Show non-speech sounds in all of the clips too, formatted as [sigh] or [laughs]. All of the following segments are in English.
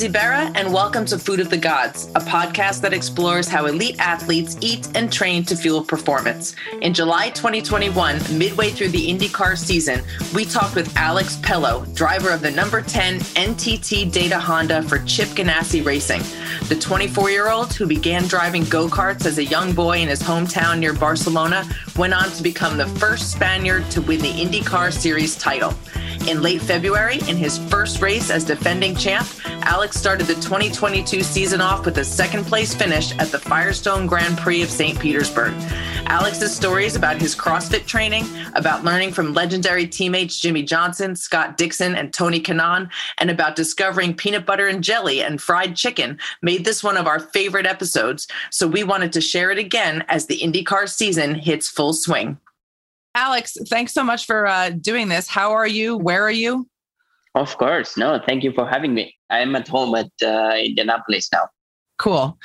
Lindsay and welcome to Food of the Gods, a podcast that explores how elite athletes eat and train to fuel performance. In July 2021, midway through the IndyCar season, we talked with Alex Palou, driver of the number 10 NTT Data Honda for Chip Ganassi Racing. The 24 year old, who began driving go karts as a young boy in his hometown near Barcelona, went on to become the first Spaniard to win the IndyCar Series title. In late February, in his first race as defending champ, Alex started the 2022 season off with a second place finish at the Firestone Grand Prix of St. Petersburg. Alex's stories about his CrossFit training, about learning from legendary teammates Jimmie Johnson, Scott Dixon, and Tony Kanaan, and about discovering peanut butter and jelly and fried chicken made this one of our favorite episodes. So we wanted to share it again as the IndyCar season hits full swing. Alex, thanks so much for uh, doing this. How are you? Where are you? Of course. No, thank you for having me. I'm at home at uh, Indianapolis now. Cool.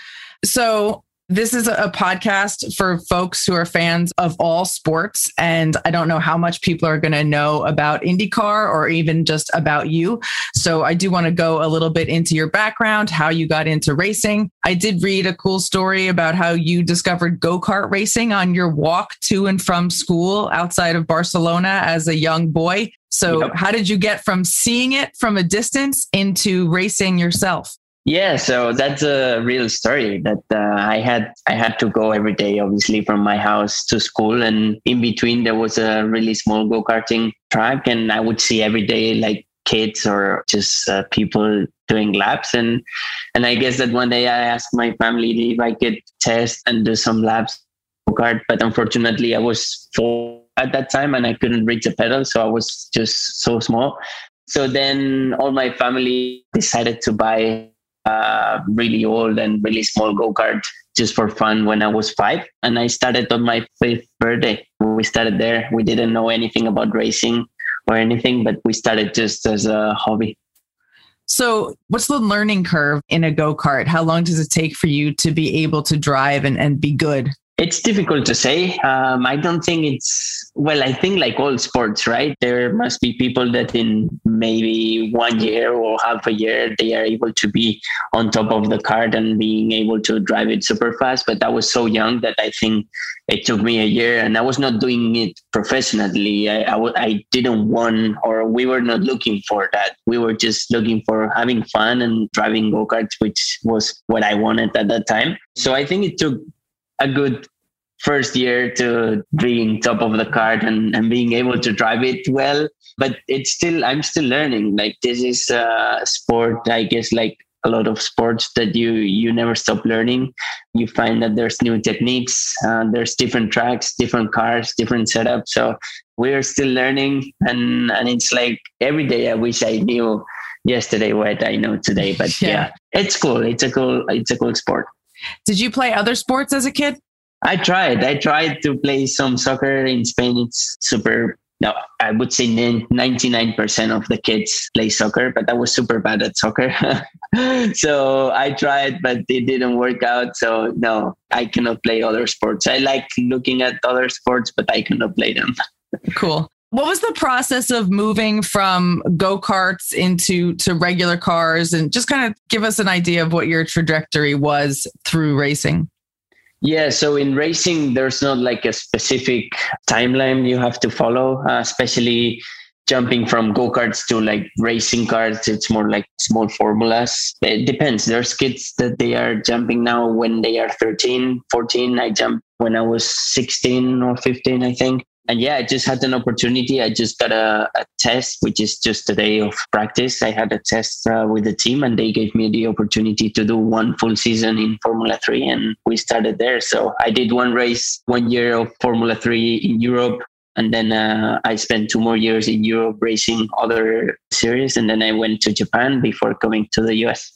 So, this is a podcast for folks who are fans of all sports. And I don't know how much people are going to know about IndyCar or even just about you. So I do want to go a little bit into your background, how you got into racing. I did read a cool story about how you discovered go kart racing on your walk to and from school outside of Barcelona as a young boy. So, yep. how did you get from seeing it from a distance into racing yourself? Yeah, so that's a real story that uh, I had. I had to go every day, obviously, from my house to school, and in between there was a really small go karting track, and I would see every day like kids or just uh, people doing laps, and and I guess that one day I asked my family if I could test and do some laps go kart, but unfortunately I was four at that time and I couldn't reach the pedal, so I was just so small. So then all my family decided to buy uh, really old and really small go kart just for fun when I was five. And I started on my fifth birthday. We started there. We didn't know anything about racing or anything, but we started just as a hobby. So, what's the learning curve in a go kart? How long does it take for you to be able to drive and, and be good? It's difficult to say. Um, I don't think it's, well, I think like all sports, right? There must be people that in maybe one year or half a year, they are able to be on top of the cart and being able to drive it super fast. But I was so young that I think it took me a year and I was not doing it professionally. I I, w- I didn't want, or we were not looking for that. We were just looking for having fun and driving go karts, which was what I wanted at that time. So I think it took a good first year to being top of the card and, and being able to drive it well. But it's still i'm still learning. Like this is a sport i guess like a lot of sports that you you never stop learning. You find that there's new techniques uh, there's different tracks different cars different setups. So we're still learning. And and it's like every day i wish i knew yesterday what i know today. But yeah. yeah it's cool. It's a cool it's a cool sport did you play other sports as a kid? I tried. I tried to play some soccer in Spain. It's super. No, I would say 99% of the kids play soccer, but I was super bad at soccer. [laughs] so I tried, but it didn't work out. So no, I cannot play other sports. I like looking at other sports, but I cannot play them. cool. What was the process of moving from go karts into to regular cars, and just kind of give us an idea of what your trajectory was through racing? Yeah, so in racing, there's not like a specific timeline you have to follow, uh, especially jumping from go karts to like racing cars. It's more like small formulas. It depends. There's kids that they are jumping now when they are 13, 14. I jumped when I was 16 or 15, I think and yeah, I just had an opportunity. I just got a, a, test, which is just a day of practice. I had a test uh, with the team, and they gave me the opportunity to do one full season in Formula Three, and we started there. So I did one race, one year of Formula Three in Europe, and then uh, I spent two more years in Europe racing other series, and then I went to Japan before coming to the US.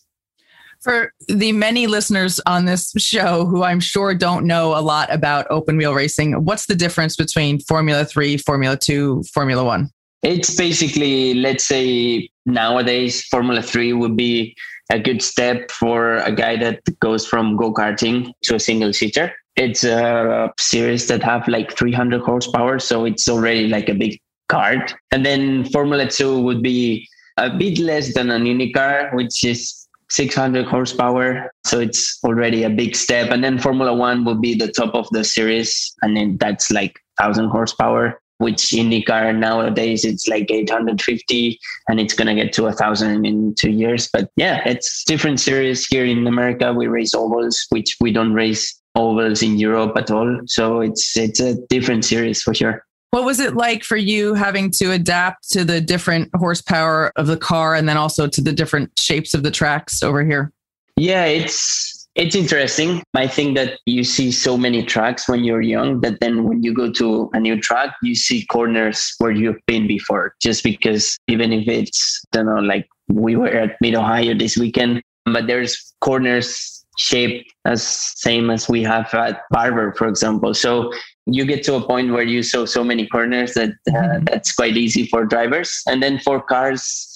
For the many listeners on this show who I'm sure don't know a lot about open wheel racing, what's the difference between Formula 3, Formula 2, Formula 1? It's basically, let's say nowadays, Formula 3 would be a good step for a guy that goes from go karting to a single seater. It's a series that have like 300 horsepower, so it's already like a big kart. And then Formula 2 would be a bit less than an IndyCar, which is 600 horsepower. So it's already a big step. And then Formula One will be the top of the series. And then that's like 1000 horsepower, which IndyCar nowadays it's like 850 and it's going to get to a thousand in two years. But yeah, it's different series here in America. We race ovals, which we don't race ovals in Europe at all. So it's, it's a different series for sure. What was it like for you having to adapt to the different horsepower of the car and then also to the different shapes of the tracks over here? Yeah, it's it's interesting. I think that you see so many tracks when you're young that then when you go to a new track, you see corners where you've been before. Just because even if it's I don't know, like we were at Mid Ohio this weekend, but there's corners shaped as same as we have at Barber, for example. So you get to a point where you saw so many corners that uh, mm-hmm. that's quite easy for drivers. And then for cars,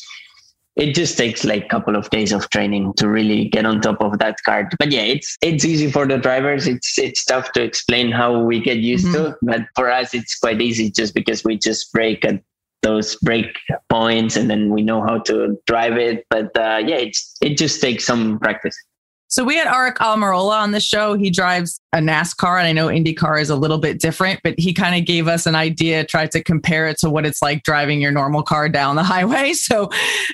it just takes like a couple of days of training to really get on top of that car. But yeah, it's it's easy for the drivers. It's it's tough to explain how we get used mm-hmm. to, but for us it's quite easy just because we just brake at those brake points and then we know how to drive it. But uh, yeah, it's it just takes some practice. So we had Aric Almirola on the show. He drives a NASCAR, and I know IndyCar is a little bit different, but he kind of gave us an idea, tried to compare it to what it's like driving your normal car down the [laughs] highway. So,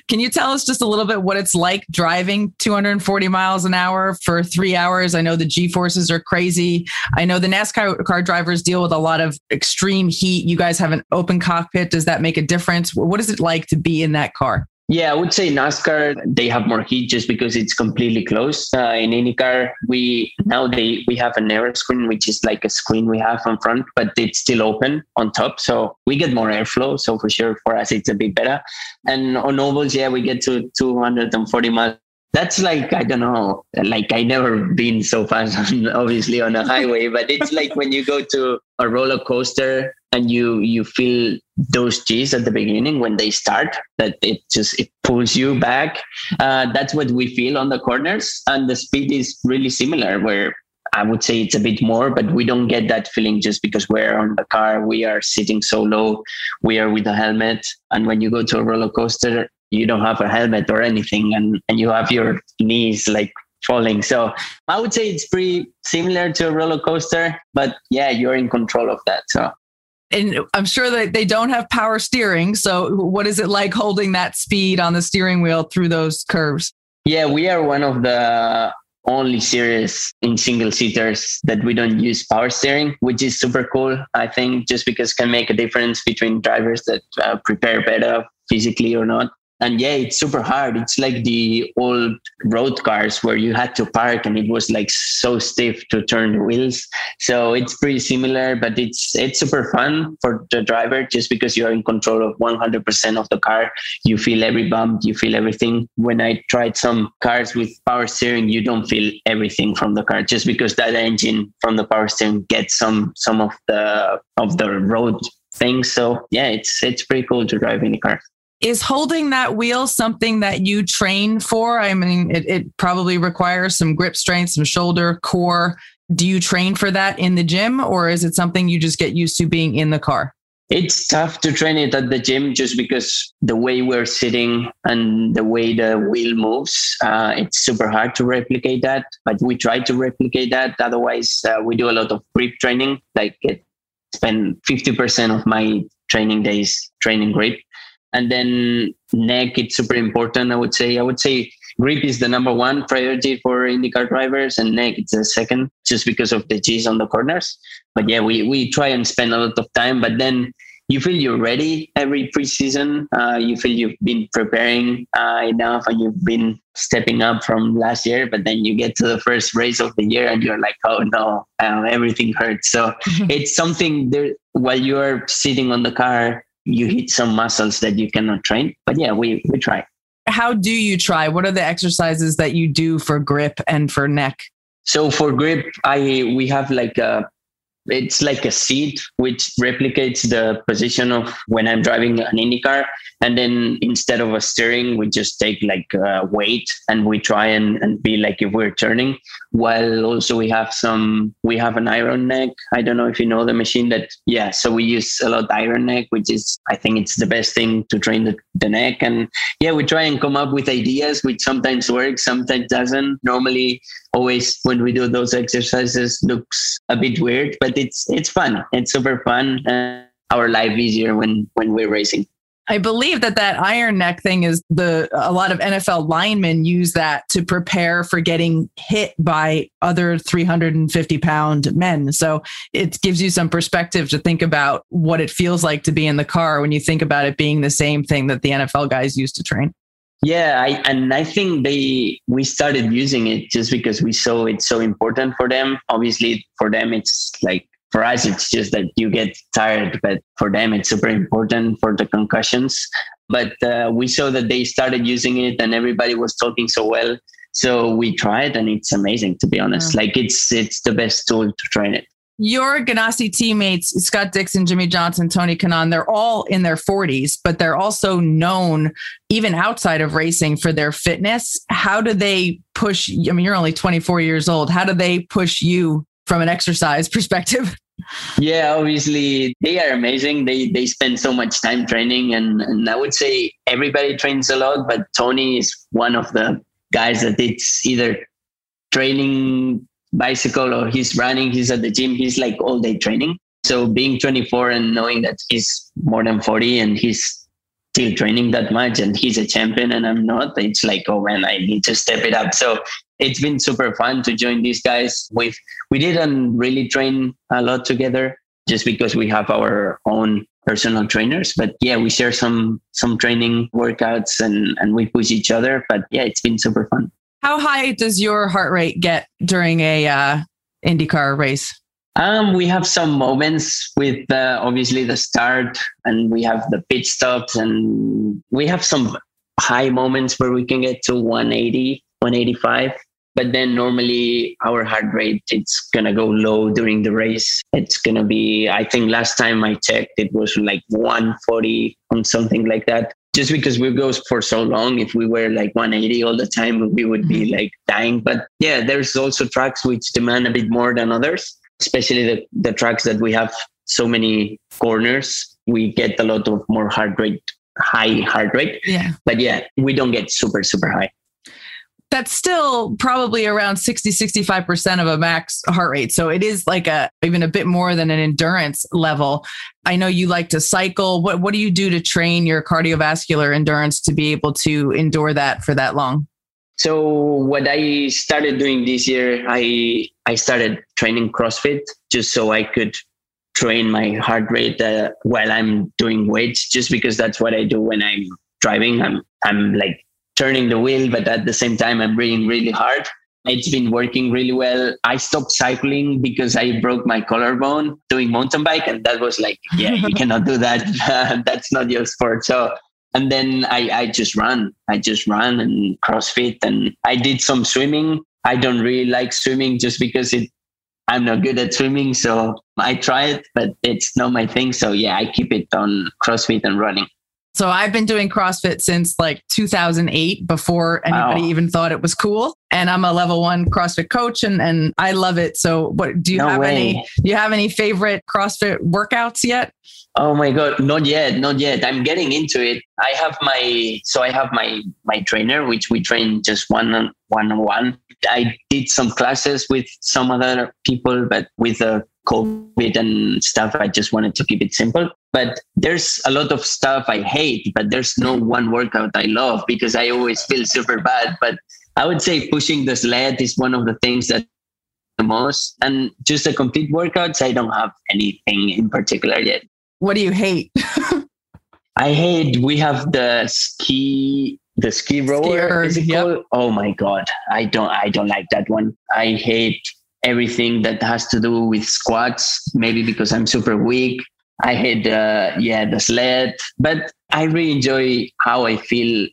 can you tell us just a little bit what it's like driving 240 miles an hour for three hours? I know the G forces are crazy. I know the NASCAR car drivers deal with a lot of extreme heat. You guys have an open cockpit. Does that make a difference? What is it like to be in that car? Yeah, I would say NASCAR they have more heat just because it's completely closed. Uh, in IndyCar, we now they we have an air screen, which is like a screen we have on front, but it's still open on top, so we get more airflow. So for sure, for us, it's a bit better. And on ovals, yeah, we get to 240 miles that's like i don't know like i never been so fast [laughs] obviously on a highway but it's like when you go to a roller coaster and you you feel those g's at the beginning when they start that it just it pulls you back uh, that's what we feel on the corners and the speed is really similar where I would say it's a bit more, but we don't get that feeling just because we're on the car. We are sitting so low. We are with a helmet. And when you go to a roller coaster, you don't have a helmet or anything and, and you have your knees like falling. So I would say it's pretty similar to a roller coaster, but yeah, you're in control of that. So and I'm sure that they don't have power steering. So what is it like holding that speed on the steering wheel through those curves? Yeah, we are one of the only series in single seaters that we don't use power steering, which is super cool. I think just because can make a difference between drivers that uh, prepare better physically or not and yeah it's super hard. It's like the old road cars where you had to park and it was like so stiff to turn the wheels. So it's pretty similar but it's it's super fun for the driver just because you're in control of 100% of the car. You feel every bump you feel everything. When i tried some cars with power steering you don't feel everything from the car just because that engine from the power steering gets some some of the of the road things. So yeah it's it's pretty cool to drive in car is holding that wheel something that you train for? I mean, it, it, probably requires some grip strength, some shoulder, core. Do you train for that in the gym or is it something you just get used to being in the car? It's tough to train it at the gym just because the way we're sitting and the way the wheel moves, uh, it's super hard to replicate that. But we try to replicate that. Otherwise, uh, we do a lot of grip training. Like, it spend 50% of my training days training grip and then neck it's super important i would say. I would say grip is the number one priority for IndyCar drivers and neck it's the second just because of the g's on the corners. But yeah we, we try and spend a lot of time but then you feel you're ready every preseason. Uh, you feel you've been preparing uh, enough and you've been stepping up from last year but then you get to the first race of the year and you're like oh no uh, everything hurts. So [laughs] it's something there while you're sitting on the car you hit some muscles that you cannot train. But yeah, we we try. How do you try? What are the exercises that you do for grip and for neck? So for grip, I we have like a it's like a seat which replicates the position of when I'm driving an IndyCar. And then instead of a steering, we just take like a weight and we try and, and be like if we're turning. While also we have some, we have an iron neck. I don't know if you know the machine that, yeah. So we use a lot iron neck, which is, I think it's the best thing to train the, the neck. And yeah, we try and come up with ideas, which sometimes work sometimes doesn't. Normally, always when we do those exercises, looks a bit weird, but it's it's fun. It's super fun. Our life easier when when we're racing. I believe that that iron neck thing is the a lot of NFL linemen use that to prepare for getting hit by other 350 pound men. So it gives you some perspective to think about what it feels like to be in the car when you think about it being the same thing that the NFL guys used to train. Yeah, I, and I think they we started using it just because we saw it's so important for them. Obviously, for them, it's like for us it's just that you get tired but for them it's super important for the concussions but uh, we saw that they started using it and everybody was talking so well so we tried and it's amazing to be honest like it's it's the best tool to train it your Ganassi teammates, Scott Dixon, Jimmie Johnson, Tony Kanaan, they're all in their 40s, but they're also known, even outside of racing, for their fitness. How do they push? I mean, you're only 24 years old. How do they push you from an exercise [laughs] perspective? Yeah, obviously they are amazing. They they spend so much time training, and and I would say everybody trains a lot, but Tony is one of the guys that it's either training bicycle or he's running. He's at the gym. He's like all day training. So being 24 and knowing that he's more than 40 and he's still training that much and he's a champion and I'm not, it's like, oh man, I need to step it up. So it's been super fun to join these guys. We've we didn't really train a lot together just because we have our own personal trainers. But yeah, we share some some training workouts and and we push each other. But yeah, it's been super fun. How high does your heart rate get during a uh, IndyCar race? Um, we have some moments with uh, obviously the start, and we have the pit stops, and we have some high moments where we can get to 180, 185 but then normally our heart rate it's gonna go low during the race. It's gonna be i think last time i checked it was like 140 on something like that. Just because we go for so long if we were like 180 all the time we would be mm-hmm. like dying. But yeah there's also tracks which demand a bit more than others especially the, the tracks that we have so many corners. We get a lot of more heart rate high heart rate. Yeah. But yeah we don't get super super high that's still probably around 60 65% of a max heart rate. So it is like a even a bit more than an endurance level. I know you like to cycle. What what do you do to train your cardiovascular endurance to be able to endure that for that long? So what i started doing this year i i started training crossfit just so i could train my heart rate uh, while i'm doing weights just because that's what i do when i'm driving. I'm i'm like turning the wheel, but at the same time, I'm breathing really hard. It's been working really well. I stopped cycling because I broke my collarbone doing mountain bike. And that was like, yeah, you [laughs] cannot do that. [laughs] That's not your sport. So, and then I, I just run. I just run and CrossFit and I did some swimming. I don't really like swimming just because it I'm not good at swimming, so I try it, but it's not my thing. So yeah, I keep it on CrossFit and running. So I've been doing CrossFit since like 2008 before anybody wow. even thought it was cool. And I'm a level one CrossFit coach and, and I love it. So what do you no have way. any do you have any favorite CrossFit workouts yet? Oh my god, not yet, not yet. I'm getting into it. I have my so I have my my trainer, which we train just one on one on one. I did some classes with some other people, but with the COVID and stuff, I just wanted to keep it simple. But there's a lot of stuff I hate, but there's no one workout I love because I always feel super bad. But I would say pushing the sled is one of the things that the most. And just the complete workouts, I don't have anything in particular yet. What do you hate? [laughs] I hate we have the ski the ski rower it yep. Oh my god. I don't I don't like that one. I hate everything that has to do with squats, maybe because I'm super weak. I hate uh, yeah the sled, but I really enjoy how I feel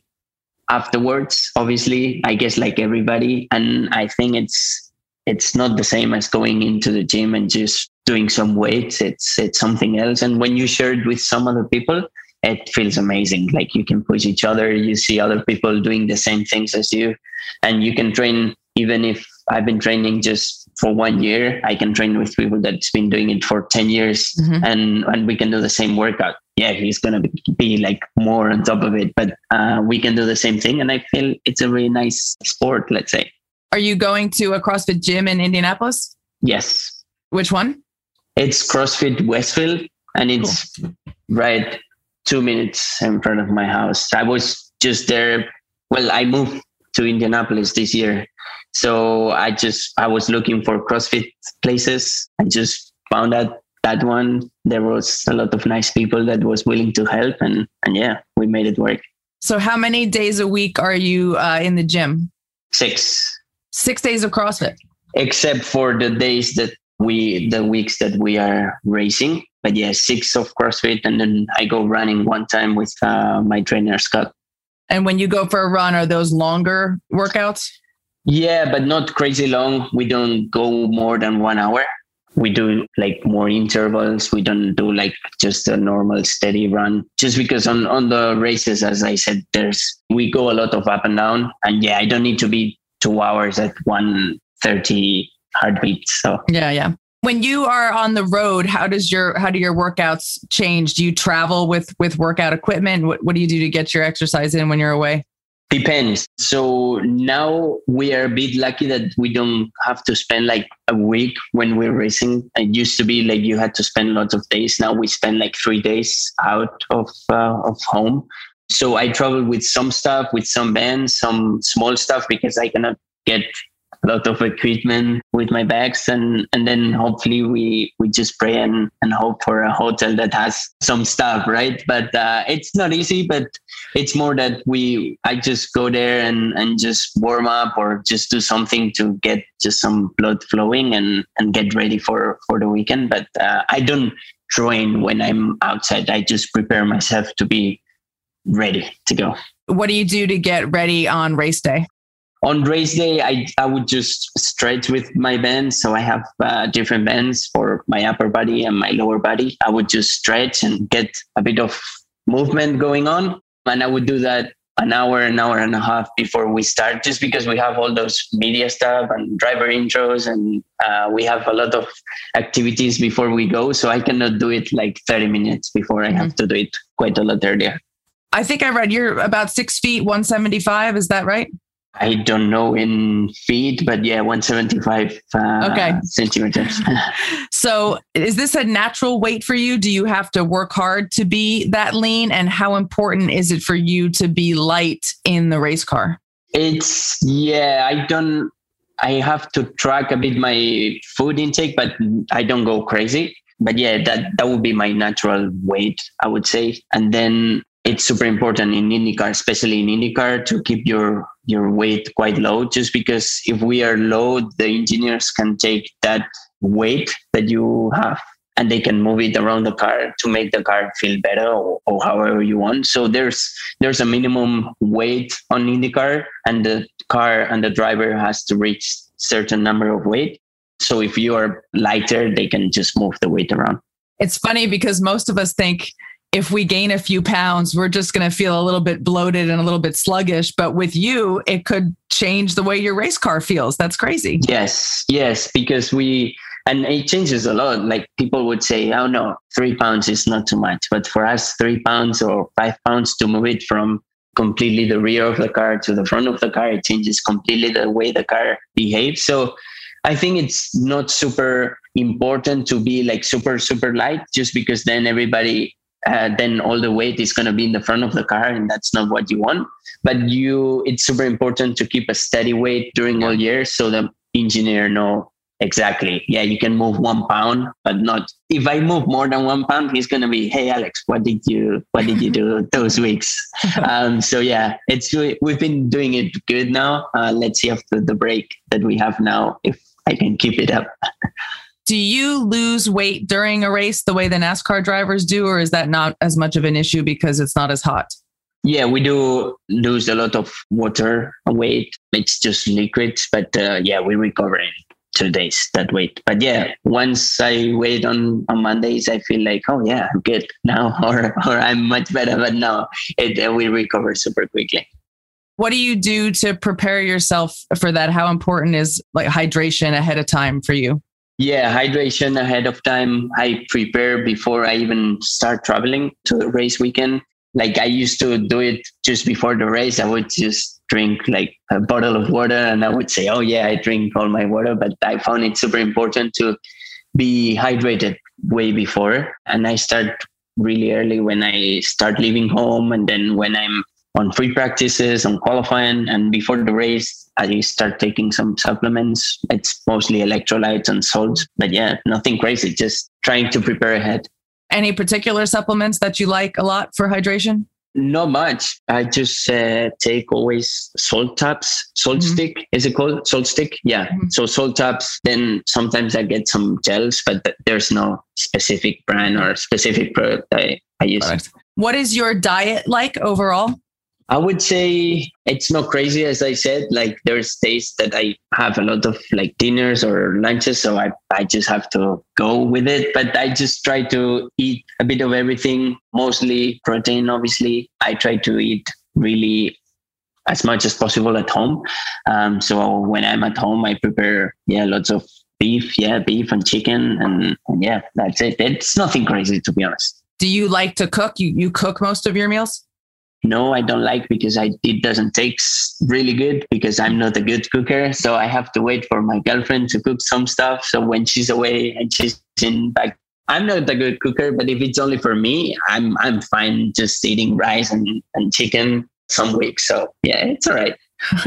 afterwards. Obviously, I guess like everybody, and I think it's it's not the same as going into the gym and just doing some weights. It's it's something else. And when you share it with some other people, it feels amazing. Like you can push each other. You see other people doing the same things as you, and you can train even if I've been training just for one year, I can train with people that's been doing it for 10 years mm-hmm. and, and we can do the same workout. Yeah, he's going to be like more on top of it, but uh, we can do the same thing. And I feel it's a really nice sport, let's say. Are you going to a CrossFit gym in Indianapolis? Yes. Which one? It's CrossFit Westfield and it's cool. right two minutes in front of my house. I was just there. Well, I moved to Indianapolis this year. So I just, I was looking for CrossFit places. I just found out that one. There was a lot of nice people that was willing to help and, and yeah, we made it work. So how many days a week are you uh, in the gym? Six. Six days of CrossFit. Except for the days that we, the weeks that we are racing. But yeah, six of CrossFit. And then I go running one time with uh, my trainer, Scott. And when you go for a run, are those longer workouts? Yeah, but not crazy long. We don't go more than one hour. We do like more intervals. We don't do like just a normal steady run. Just because on, on the races, as I said, there's we go a lot of up and down. And yeah, I don't need to be two hours at one thirty heartbeats. So yeah, yeah when you are on the road how does your how do your workouts change do you travel with with workout equipment what, what do you do to get your exercise in when you're away depends. So now we are a bit lucky that we don't have to spend like a week when we're racing. It used to be like you had to spend lots of days. Now we spend like three days out of uh, of home. So i travel with some stuff with some bands some small stuff because i cannot get lot of equipment with my bags and and then hopefully we we just pray and, and hope for a hotel that has some stuff right? But uh, it's not easy but it's more that we i just go there and and just warm up or just do something to get just some blood flowing and and get ready for for the weekend. But uh, i don't train when i'm outside. I just prepare myself to be ready to go. What do you do to get ready on race day on race day I, I would just stretch with my bands so i have uh, different bands for my upper body and my lower body. I would just stretch and get a bit of movement going on. And i would do that an hour an hour and a half before we start just because we have all those media stuff and driver intros and uh, we have a lot of activities before we go. So i cannot do it like 30 minutes before i have mm-hmm. to do it quite a lot earlier. I think i read you're about six feet 175 is that right I don't know in feet, but yeah, 175 uh, okay. centimeters. [laughs] so, is this a natural weight for you? Do you have to work hard to be that lean? And how important is it for you to be light in the race car? It's, yeah, I don't, I have to track a bit my food intake, but I don't go crazy. But yeah, that, that would be my natural weight, I would say. And then it's super important in IndyCar, especially in IndyCar, to keep your your weight quite low. Just because if we are low, the engineers can take that weight that you have and they can move it around the car to make the car feel better or, or however you want. So there's there's a minimum weight on IndyCar, and the car and the driver has to reach certain number of weight. So if you are lighter, they can just move the weight around. It's funny because most of us think if we gain a few pounds, we're just going to feel a little bit bloated and a little bit sluggish. But with you, it could change the way your race car feels. That's crazy. Yes, yes, because we, and it changes a lot. Like people would say, oh no, three pounds is not too much. But for us, three pounds or five pounds to move it from completely the rear of the car to the front of the car, it changes completely the way the car behaves. So I think it's not super important to be like super, super light just because then everybody uh, then all the weight is going to be in the front of the car and that's not what you want. But you it's super important to keep a steady weight during all year so the engineer know exactly. Yeah you can move one pound but not if i move more than one pound he's going to be hey alex what did you what did you do [laughs] those weeks? Um, so yeah it's we've been doing it good now. Uh, let's see after the break that we have now if i can keep it up [laughs] do you lose weight during a race the way the NASCAR drivers do, or is that not as much of an issue because it's not as hot? Yeah, we do lose a lot of water weight. It's just liquids, but uh, yeah, we recover in two days that weight. But yeah, once I weigh on on Mondays, I feel like oh yeah, I'm good now, [laughs] or or I'm much better. But no, it uh, we recover super quickly. What do you do to prepare yourself for that? How important is like hydration ahead of time for you? Yeah, hydration ahead of time. I prepare before I even start traveling to the race weekend. Like I used to do it just before the race. I would just drink like a bottle of water and I would say, oh, yeah, I drink all my water. But I found it super important to be hydrated way before. And I start really early when I start leaving home and then when I'm on free practices, on qualifying, and before the race, I start taking some supplements. It's mostly electrolytes and salts, but yeah, nothing crazy, just trying to prepare ahead. Any particular supplements that you like a lot for hydration? Not much. I just uh, take always salt tabs, salt mm-hmm. stick. Is it called salt stick? Yeah. Mm-hmm. So salt tabs. Then sometimes I get some gels, but there's no specific brand or specific product I, I use. Right. What is your diet like overall? I would say it's not crazy, as I said. Like there's days that I have a lot of like dinners or lunches, so I, I just have to go with it. But I just try to eat a bit of everything, mostly protein, obviously. I try to eat really as much as possible at home. Um, so when I'm at home, I prepare, yeah, lots of beef, yeah, beef and chicken. And, and yeah, that's it. It's nothing crazy, to be honest. Do you like to cook? You, you cook most of your meals? No i don't like because I, it doesn't taste really good because i'm not a good cooker. So i have to wait for my girlfriend to cook some stuff. So when she's away and she's in back i'm not a good cooker but if it's only for me i'm i'm fine just eating rice and, and chicken some weeks. So yeah it's all right.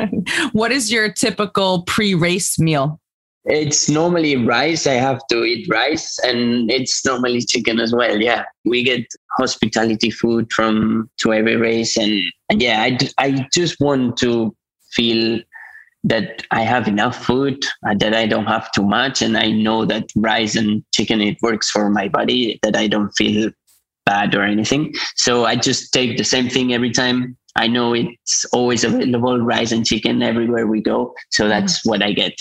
[laughs] What is your typical pre-race meal? It's normally rice. I have to eat rice, and it's normally chicken as well. Yeah, we get hospitality food from to every race, and, and yeah, I, I just want to feel that I have enough food, uh, that I don't have too much, and I know that rice and chicken it works for my body. That I don't feel bad or anything. So I just take the same thing every time. I know it's always available, rice and chicken everywhere we go. So that's mm-hmm. what I get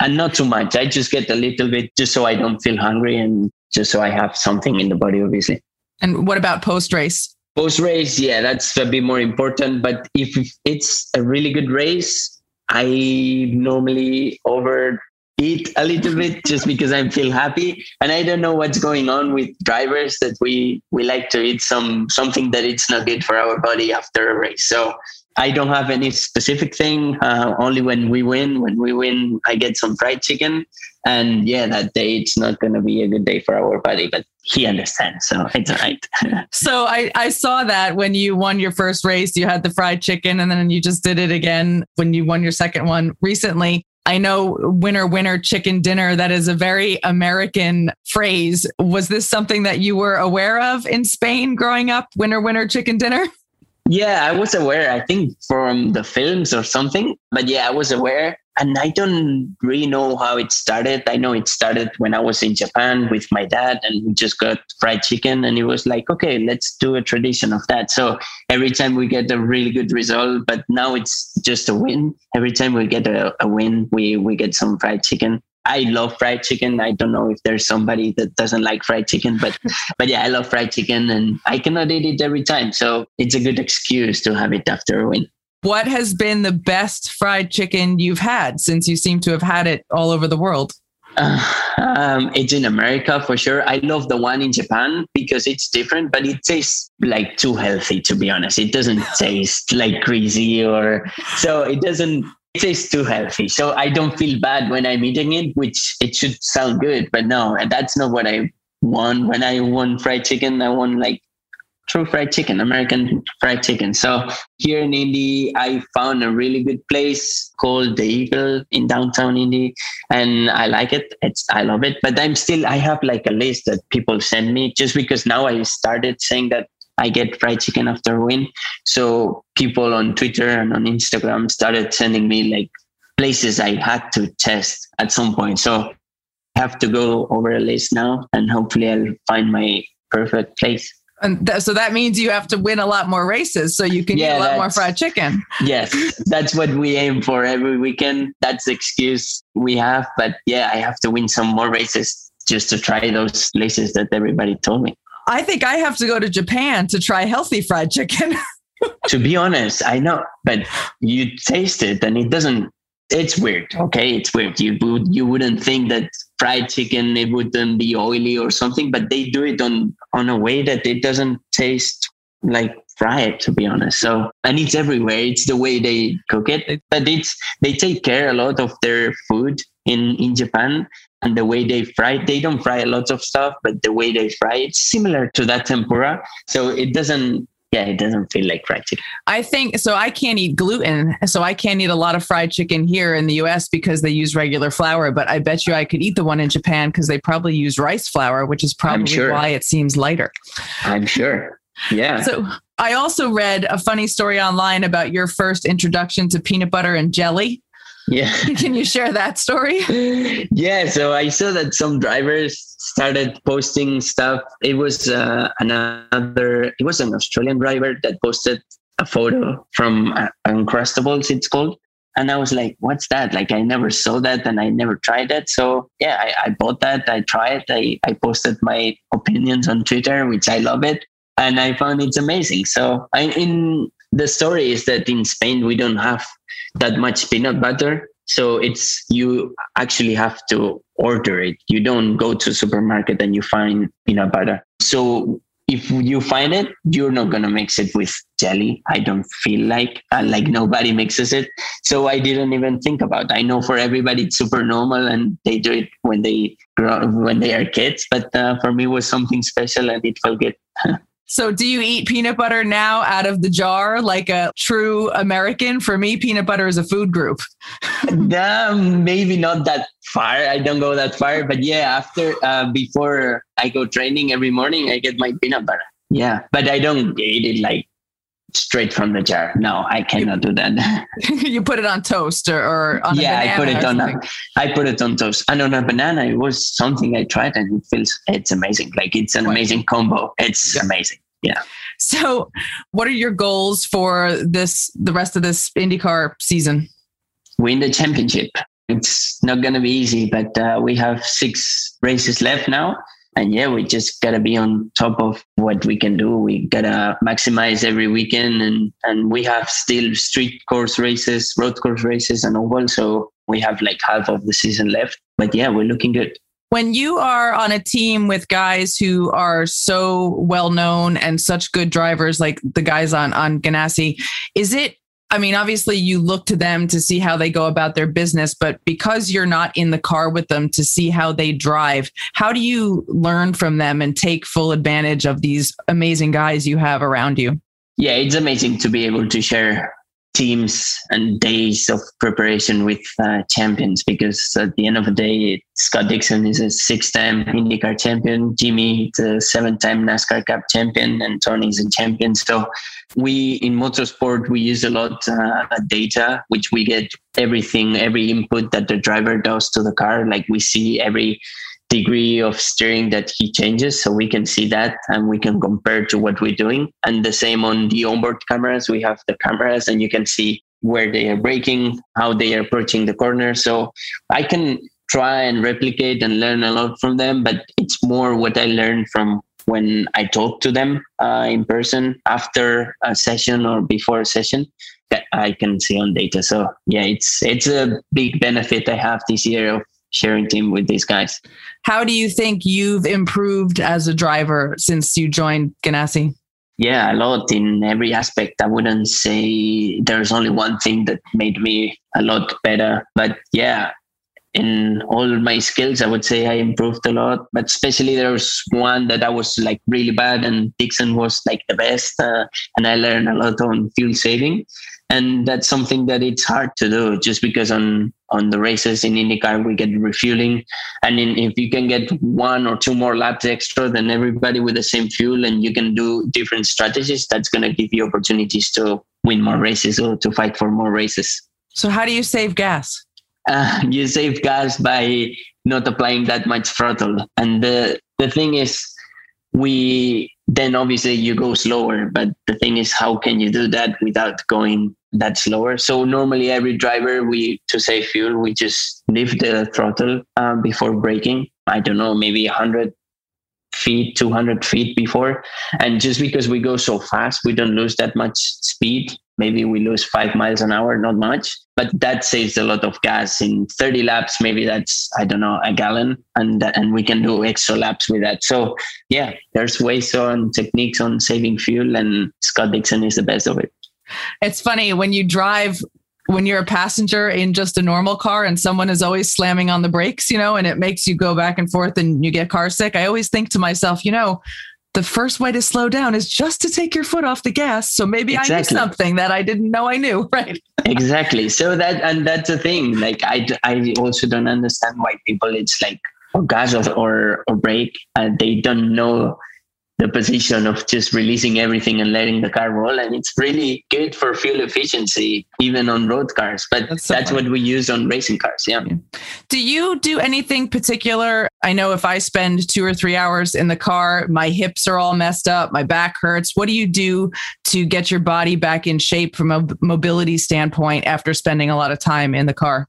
and not too much. I just get a little bit just so I don't feel hungry and just so I have something in the body, obviously. And what about post race? Post race, yeah, that's a bit more important. But if it's a really good race, I normally over eat a little bit just because I feel happy. And I don't know what's going on with drivers that we we like to eat some something that it's not good for our body after a race. So I don't have any specific thing. Uh, only when we win, when we win, I get some fried chicken. And yeah, that day it's not going to be a good day for our body, but he understands, so it's all right. [laughs] so I, I saw that when you won your first race, you had the fried chicken, and then you just did it again when you won your second one recently. I know winner, winner, chicken dinner. That is a very American phrase. Was this something that you were aware of in Spain growing up? Winner, winner, chicken dinner? [laughs] Yeah, I was aware, I think from the films or something. But yeah, I was aware. And I don't really know how it started. I know it started when I was in Japan with my dad and we just got fried chicken. And it was like, okay, let's do a tradition of that. So every time we get a really good result, but now it's just a win. Every time we get a, a win, we, we get some fried chicken. I love fried chicken. I don't know if there's somebody that doesn't like fried chicken, but [laughs] but yeah, I love fried chicken and I cannot eat it every time. So it's a good excuse to have it after a win. What has been the best fried chicken you've had since you seem to have had it all over the world? Uh, um, it's in America for sure. I love the one in Japan because it's different, but it tastes like too healthy, to be honest. It doesn't [laughs] taste like greasy or so it doesn't it tastes too healthy. So I don't feel bad when I'm eating it, which it should sound good, but no, that's not what I want. When I want fried chicken, I want like true fried chicken, American fried chicken. So here in Indy, I found a really good place called the Eagle in downtown Indy, and I like it. It's I love it. But I'm still I have like a list that people send me just because now I started saying that I get fried chicken after a win. So people on Twitter and on Instagram started sending me like places I had to test at some point. So I have to go over a list now and hopefully I'll find my perfect place. And th- so that means you have to win a lot more races so you can yeah, get a lot more fried chicken. Yes, that's what we aim for every weekend. That's the excuse we have. But yeah, I have to win some more races just to try those places that everybody told me. I think I have to go to Japan to try healthy fried chicken. [laughs] to be honest, I know, but you taste it and it doesn't. It's weird. Okay, it's weird. You would you wouldn't think that fried chicken it wouldn't be oily or something, but they do it on on a way that it doesn't taste like fried to be honest so and it's everywhere it's the way they cook it but it's they take care a lot of their food in in japan and the way they fry it they don't fry a lot of stuff but the way they fry it's similar to that tempura so it doesn't yeah, it doesn't feel like fried chicken. I think so. I can't eat gluten, so I can't eat a lot of fried chicken here in the U.S. because they use regular flour. But I bet you I could eat the one in Japan because they probably use rice flour, which is probably sure. why it seems lighter. I'm sure. Yeah. So I also read a funny story online about your first introduction to peanut butter and jelly. Yeah. [laughs] Can you share that story? yeah. So I saw that some drivers started posting stuff. It was uh, another, it was an Australian driver that posted a photo from uh, Uncrustables, it's called. And I was like, what's that? Like, I never saw that and I never tried it. So, yeah, I, I bought that. I tried. I, I posted my opinions on Twitter, which I love it and I found it's amazing. So I, in the story is that in Spain we don't have that much peanut butter, so it's you actually have to order it. You don't go to supermarket and you find peanut butter. So if you find it, you're not gonna mix it with jelly. I don't feel like uh, like nobody mixes it. So I didn't even think about. It. I know for everybody it's super normal and they do it when they grow when they are kids. But uh, for me, it was something special and it felt good. [laughs] So, do you eat peanut butter now out of the jar like a true American? For me, peanut butter is a food group. [laughs] um, maybe not that far. I don't go that far, but yeah, after uh, before I go training every morning, I get my peanut butter. Yeah, but I don't eat it like straight from the jar. No, I cannot do that. [laughs] you put it on toast or, or on yeah, I put it on. A, I put it on toast and on a banana. It was something I tried and it feels it's amazing. Like it's an amazing combo. It's yeah. amazing. Yeah. So, what are your goals for this the rest of this IndyCar season? Win the championship. It's not going to be easy, but uh, we have six races left now and yeah, we just gotta be on top of what we can do. We gotta maximize every weekend, and and we have still street course races, road course races, and oval. So we have like half of the season left. But yeah, we're looking good. When you are on a team with guys who are so well known and such good drivers, like the guys on on Ganassi, is it I mean, obviously, you look to them to see how they go about their business, but because you're not in the car with them to see how they drive, how do you learn from them and take full advantage of these amazing guys you have around you? Yeah, it's amazing to be able to share teams and days of preparation with uh, champions because at the end of the day, Scott Dixon is a six-time IndyCar champion, Jimmie is a seven-time NASCAR Cup champion, and Tony's a champion. So we in motorsport we use a lot uh, data, which we get everything, every input that the driver does to the car. Like we see every degree of steering that he changes so we can see that and we can compare to what we're doing. And the same on the onboard cameras. We have the cameras and you can see where they are braking how they are approaching the corner. So i can try and replicate and learn a lot from them but it's more what i learned from when i talk to them uh, in person after a session or before a session that i can see on data. So yeah it's it's a big benefit i have this year of sharing team with these guys. How do you think you've improved as a driver since you joined Ganassi? Yeah, a lot in every aspect. I wouldn't say there's only one thing that made me a lot better, but yeah, in all my skills, I would say I improved a lot. But especially there was one that I was like really bad, and Dixon was like the best, uh, and I learned a lot on fuel saving and that's something that it's hard to do. Just because on on the races in IndyCar we get refueling. And in, if you can get one or two more laps extra than everybody with the same fuel and you can do different strategies that's going to give you opportunities to win more races or to fight for more races. So how do you save gas? Uh, [laughs] you save gas by not applying that much throttle. And the the thing is we then obviously you go slower but the thing is how can you do that without going that slower so normally every driver we to save fuel we just lift the throttle um, before braking i don't know maybe 100 feet, 200 feet before. And just because we go so fast, we don't lose that much speed. Maybe we lose five miles an hour, not much, but that saves a lot of gas in 30 laps. Maybe that's, I don't know, a gallon and, and we can do extra laps with that. So yeah, there's ways on techniques on saving fuel and Scott Dixon is the best of it. It's funny when you drive when you're a passenger in just a normal car and someone is always slamming on the brakes, you know, and it makes you go back and forth and you get car sick, I always think to myself, you know, the first way to slow down is just to take your foot off the gas. So maybe exactly. I knew something that I didn't know I knew, [laughs] right? exactly. So that, and that's the thing. Like, I, I also don't understand why people, it's like, or gas or, or, or brake, uh, they don't know the position of just releasing everything and letting the car roll. And it's really good for fuel efficiency, even on road cars. But that's, so that's what we use on racing cars. Yeah. Do you do anything particular? I know if I spend two or three hours in the car, my hips are all messed up, my back hurts. What do you do to get your body back in shape from a mobility standpoint after spending a lot of time in the car?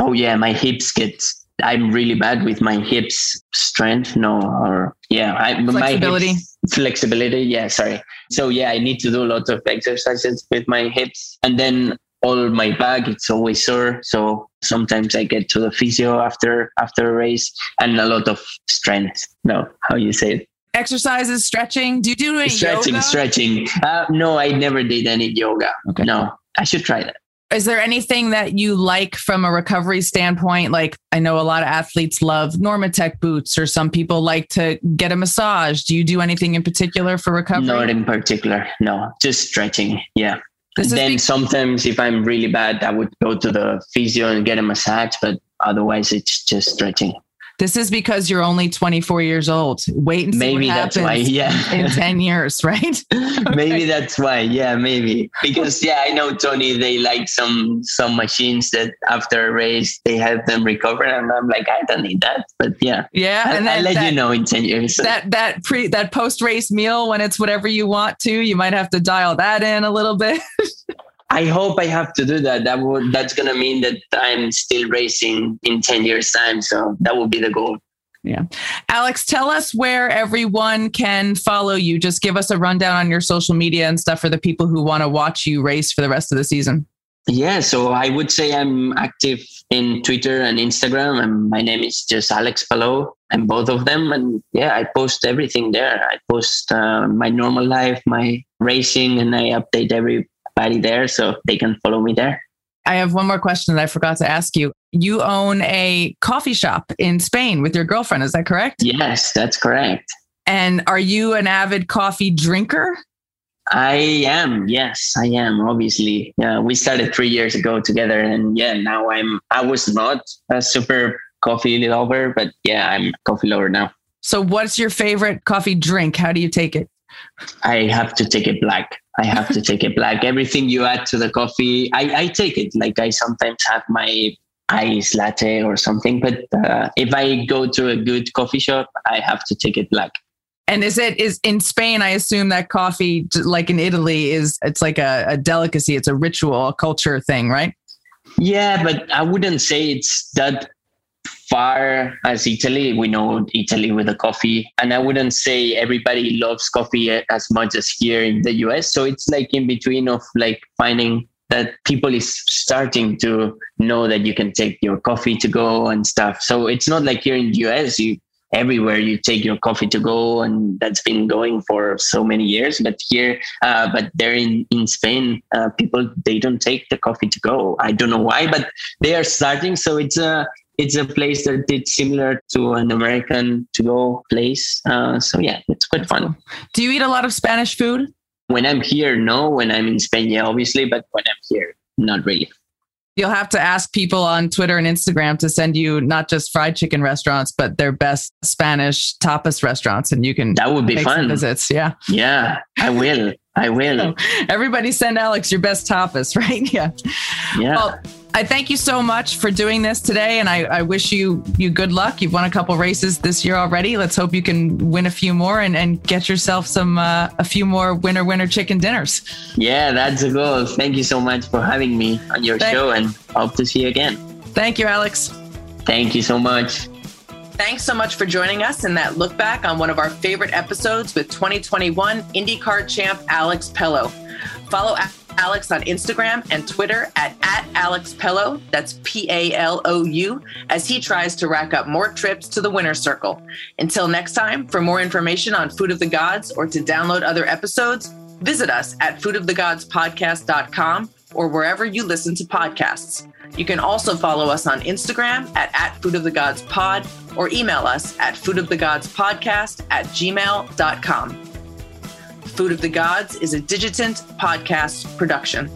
Oh, yeah. My hips get I'm really bad with my hips strength. No, or yeah, I, flexibility. Hips, flexibility. Yeah, sorry. So yeah, I need to do a lot of exercises with my hips, and then all my back it's always sore. So sometimes I get to the physio after after a race, and a lot of strength. No, how you say it? Exercises, stretching. Do you do any stretching? Yoga? Stretching. Uh, no, I never did any yoga. Okay. No, I should try that is there anything that you like from a recovery standpoint? Like I know a lot of athletes love Normatec boots, or some people like to get a massage. Do you do anything in particular for recovery? Not in particular. No, just stretching. Yeah. then be- sometimes if I'm really bad, I would go to the physio and get a massage, but otherwise it's just stretching. This is because you're only 24 years old. Wait and see maybe that's why. [laughs] Yeah, in 10 years, [laughs] right? [laughs] maybe that's why. Yeah, maybe because yeah, I know Tony. They like some some machines that after a race they help them recover, and I'm like, I don't need that. But yeah, yeah, and I, will let that, you know in 10 years. That that pre that post race meal when it's whatever you want to, you might have to dial that in a little bit. I hope I have to do that. That would that's gonna mean that I'm still racing in 10 years time. So that would be the goal. Yeah. Alex, tell us where everyone can follow you. Just give us a rundown on your social media and stuff for the people who want to watch you race for the rest of the season. Yeah, so I would say I'm active in Twitter and Instagram, and my name is just Alex Palou, and both of them. And yeah, I post everything there. I post uh, my normal life, my racing, and I update every there so they can follow me there. I have one more question that I forgot to ask you. You own a coffee shop in Spain with your girlfriend, is that correct? Yes, that's correct. And are you an avid coffee drinker? I am. Yes, I am. Obviously, yeah. We started three years ago together, and yeah, now I'm. I was not a super coffee lover, but yeah, I'm a coffee lover now. So, what's your favorite coffee drink? How do you take it? I have to take it black. I have to take it black. Everything you add to the coffee, I, I take it. Like I sometimes have my ice latte or something, but uh, if I go to a good coffee shop, I have to take it black. And is it is in Spain? I assume that coffee, like in Italy, is it's like a, a delicacy. It's a ritual, a culture thing, right? Yeah, but I wouldn't say it's that far as Italy. We know Italy with the coffee, and I wouldn't say everybody loves coffee as much as here in the US. So it's like in between of like finding that people is starting to know that you can take your coffee to go and stuff. So it's not like here in the US, you everywhere you take your coffee to go and that's been going for so many years but here uh, but there in in spain uh, people they don't take the coffee to go i don't know why but they are starting so it's a it's a place that it's similar to an American to go place. Uh, so yeah, it's quite fun. Do you eat a lot of Spanish food? When I'm here, no. When I'm in Spain, yeah, obviously, but when I'm here, not really. You'll have to ask people on Twitter and Instagram to send you not just fried chicken restaurants, but their best Spanish tapas restaurants, and you can. That would be fun. Visits, yeah. Yeah, I will. I will. [laughs] Everybody send Alex your best tapas, [laughs] right? Yeah. Yeah. Well, I thank you so much for doing this today, and I, I, wish you you good luck. You've won a couple races this year already. Let's hope you can win a few more and, and get yourself some uh, a few more winner winner chicken dinners. Yeah, that's a goal. Thank you so much for having me on your thank show, and hope to see you again. Thank you, Alex. Thank you so much. Thanks so much for joining us in that look back on one of our favorite episodes with 2021 IndyCar champ Alex Palou. Follow Alex on Instagram and Twitter at, at Alex Palou, that's P A L O U, as he tries to rack up more trips to the winner's circle. Until next time, for more information on Food of the Gods or to download other episodes, visit us at foodofthegodspodcast.com or wherever you listen to podcasts. You can also follow us on Instagram at, at Food of the Gods Pod or email us at foodofthegodspodcast at gmail.com. Food of the Gods is a Digitant podcast production.